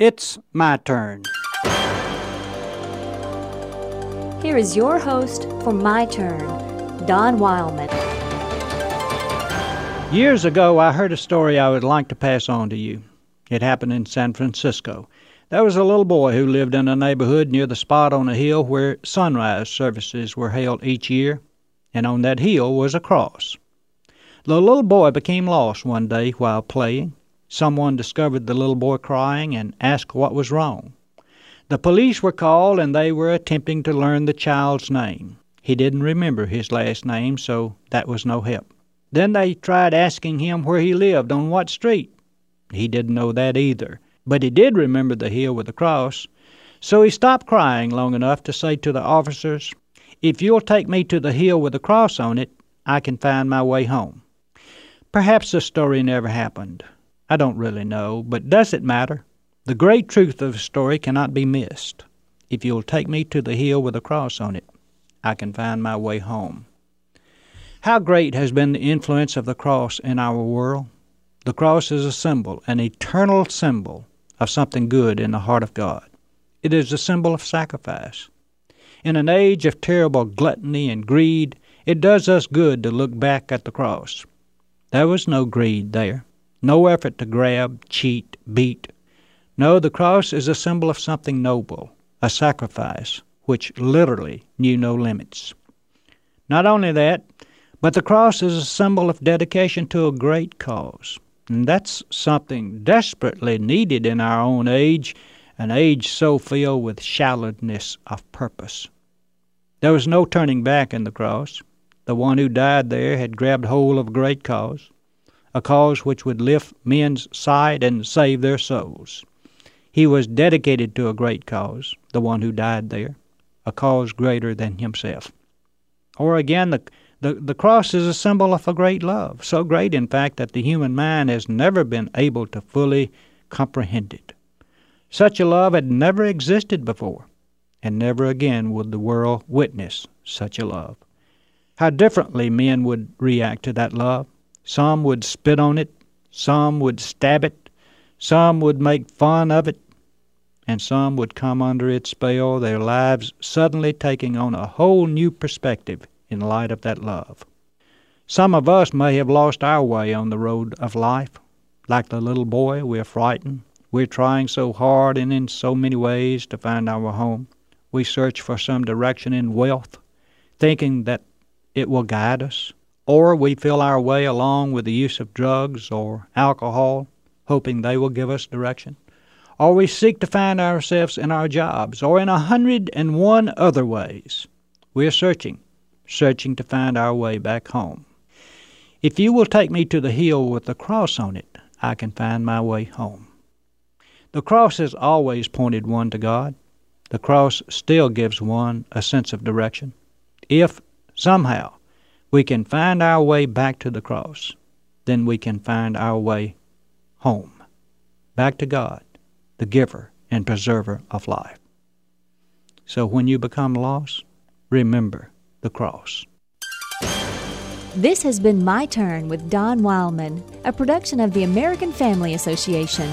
It's my turn. Here is your host for My Turn, Don Wildman. Years ago, I heard a story I would like to pass on to you. It happened in San Francisco. There was a little boy who lived in a neighborhood near the spot on a hill where sunrise services were held each year, and on that hill was a cross. The little boy became lost one day while playing. Someone discovered the little boy crying and asked what was wrong. The police were called and they were attempting to learn the child's name. He didn't remember his last name, so that was no help. Then they tried asking him where he lived, on what street. He didn't know that either, but he did remember the hill with the cross. So he stopped crying long enough to say to the officers, If you'll take me to the hill with the cross on it, I can find my way home. Perhaps the story never happened. I don't really know, but does it matter? The great truth of the story cannot be missed. If you'll take me to the hill with a cross on it, I can find my way home. How great has been the influence of the cross in our world? The cross is a symbol, an eternal symbol of something good in the heart of God. It is a symbol of sacrifice. In an age of terrible gluttony and greed, it does us good to look back at the cross. There was no greed there no effort to grab, cheat, beat. No, the cross is a symbol of something noble, a sacrifice which literally knew no limits. Not only that, but the cross is a symbol of dedication to a great cause. And that's something desperately needed in our own age, an age so filled with shallowness of purpose. There was no turning back in the cross. The one who died there had grabbed hold of a great cause a cause which would lift men's sight and save their souls. He was dedicated to a great cause, the one who died there, a cause greater than himself. Or again, the, the, the cross is a symbol of a great love, so great, in fact, that the human mind has never been able to fully comprehend it. Such a love had never existed before, and never again would the world witness such a love. How differently men would react to that love some would spit on it, some would stab it, some would make fun of it, and some would come under its spell, their lives suddenly taking on a whole new perspective in light of that love. Some of us may have lost our way on the road of life. Like the little boy, we're frightened. We're trying so hard and in so many ways to find our home. We search for some direction in wealth, thinking that it will guide us or we feel our way along with the use of drugs or alcohol, hoping they will give us direction, or we seek to find ourselves in our jobs, or in a hundred and one other ways. We are searching, searching to find our way back home. If you will take me to the hill with the cross on it, I can find my way home. The cross has always pointed one to God. The cross still gives one a sense of direction. If, somehow, we can find our way back to the cross, then we can find our way home, back to God, the giver and preserver of life. So when you become lost, remember the cross. This has been My Turn with Don Wildman, a production of the American Family Association.